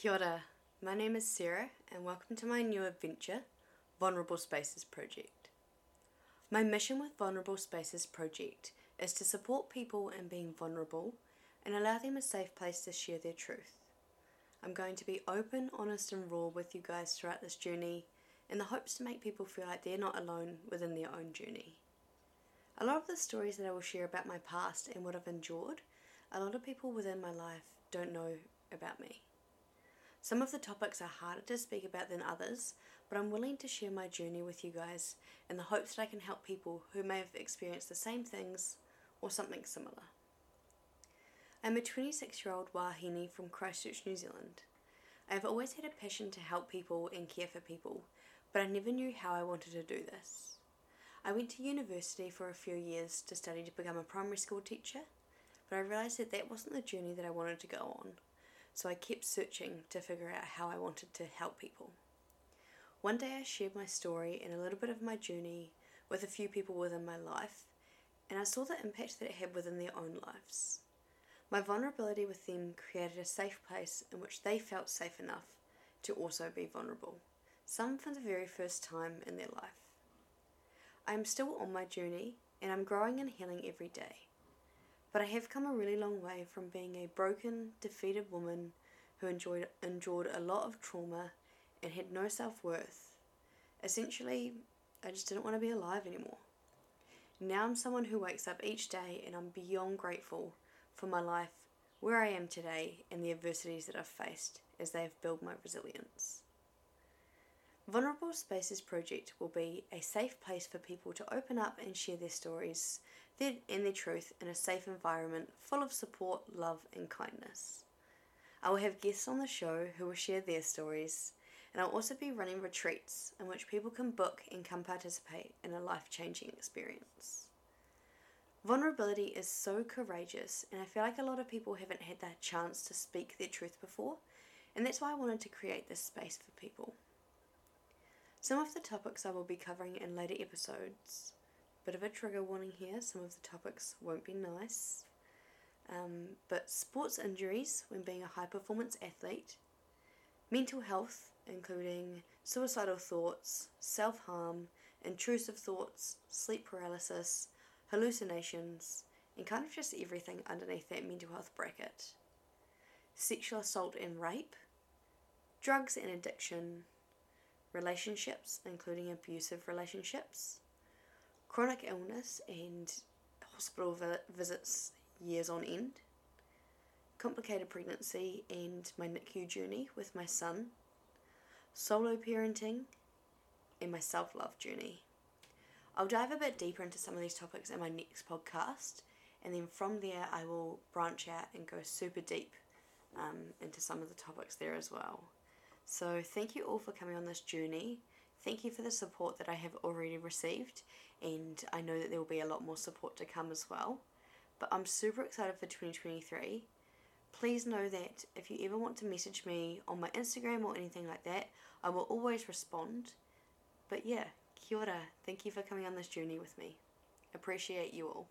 Kia ora, my name is Sarah, and welcome to my new adventure, Vulnerable Spaces Project. My mission with Vulnerable Spaces Project is to support people in being vulnerable and allow them a safe place to share their truth. I'm going to be open, honest, and raw with you guys throughout this journey in the hopes to make people feel like they're not alone within their own journey. A lot of the stories that I will share about my past and what I've endured, a lot of people within my life don't know about me. Some of the topics are harder to speak about than others, but I'm willing to share my journey with you guys in the hopes that I can help people who may have experienced the same things or something similar. I'm a 26 year old Wahine from Christchurch, New Zealand. I have always had a passion to help people and care for people, but I never knew how I wanted to do this. I went to university for a few years to study to become a primary school teacher, but I realised that that wasn't the journey that I wanted to go on, so I kept searching to figure out how I wanted to help people. One day I shared my story and a little bit of my journey with a few people within my life, and I saw the impact that it had within their own lives. My vulnerability with them created a safe place in which they felt safe enough to also be vulnerable, some for the very first time in their life. I am still on my journey and I'm growing and healing every day. But I have come a really long way from being a broken, defeated woman who enjoyed, endured a lot of trauma and had no self worth. Essentially, I just didn't want to be alive anymore. Now I'm someone who wakes up each day and I'm beyond grateful for my life, where I am today, and the adversities that I've faced as they have built my resilience. Vulnerable Spaces Project will be a safe place for people to open up and share their stories their, and their truth in a safe environment full of support, love, and kindness. I will have guests on the show who will share their stories, and I'll also be running retreats in which people can book and come participate in a life changing experience. Vulnerability is so courageous, and I feel like a lot of people haven't had that chance to speak their truth before, and that's why I wanted to create this space for people. Some of the topics I will be covering in later episodes. Bit of a trigger warning here, some of the topics won't be nice. Um, but sports injuries when being a high performance athlete, mental health, including suicidal thoughts, self harm, intrusive thoughts, sleep paralysis, hallucinations, and kind of just everything underneath that mental health bracket. Sexual assault and rape, drugs and addiction, relationships, including abusive relationships, chronic illness and hospital vi- visits years on end, complicated pregnancy and my NICU journey with my son, solo parenting, and my self love journey. I'll dive a bit deeper into some of these topics in my next podcast, and then from there, I will branch out and go super deep um, into some of the topics there as well. So, thank you all for coming on this journey. Thank you for the support that I have already received, and I know that there will be a lot more support to come as well. But I'm super excited for 2023. Please know that if you ever want to message me on my Instagram or anything like that, I will always respond. But yeah, Kia ora. Thank you for coming on this journey with me. Appreciate you all.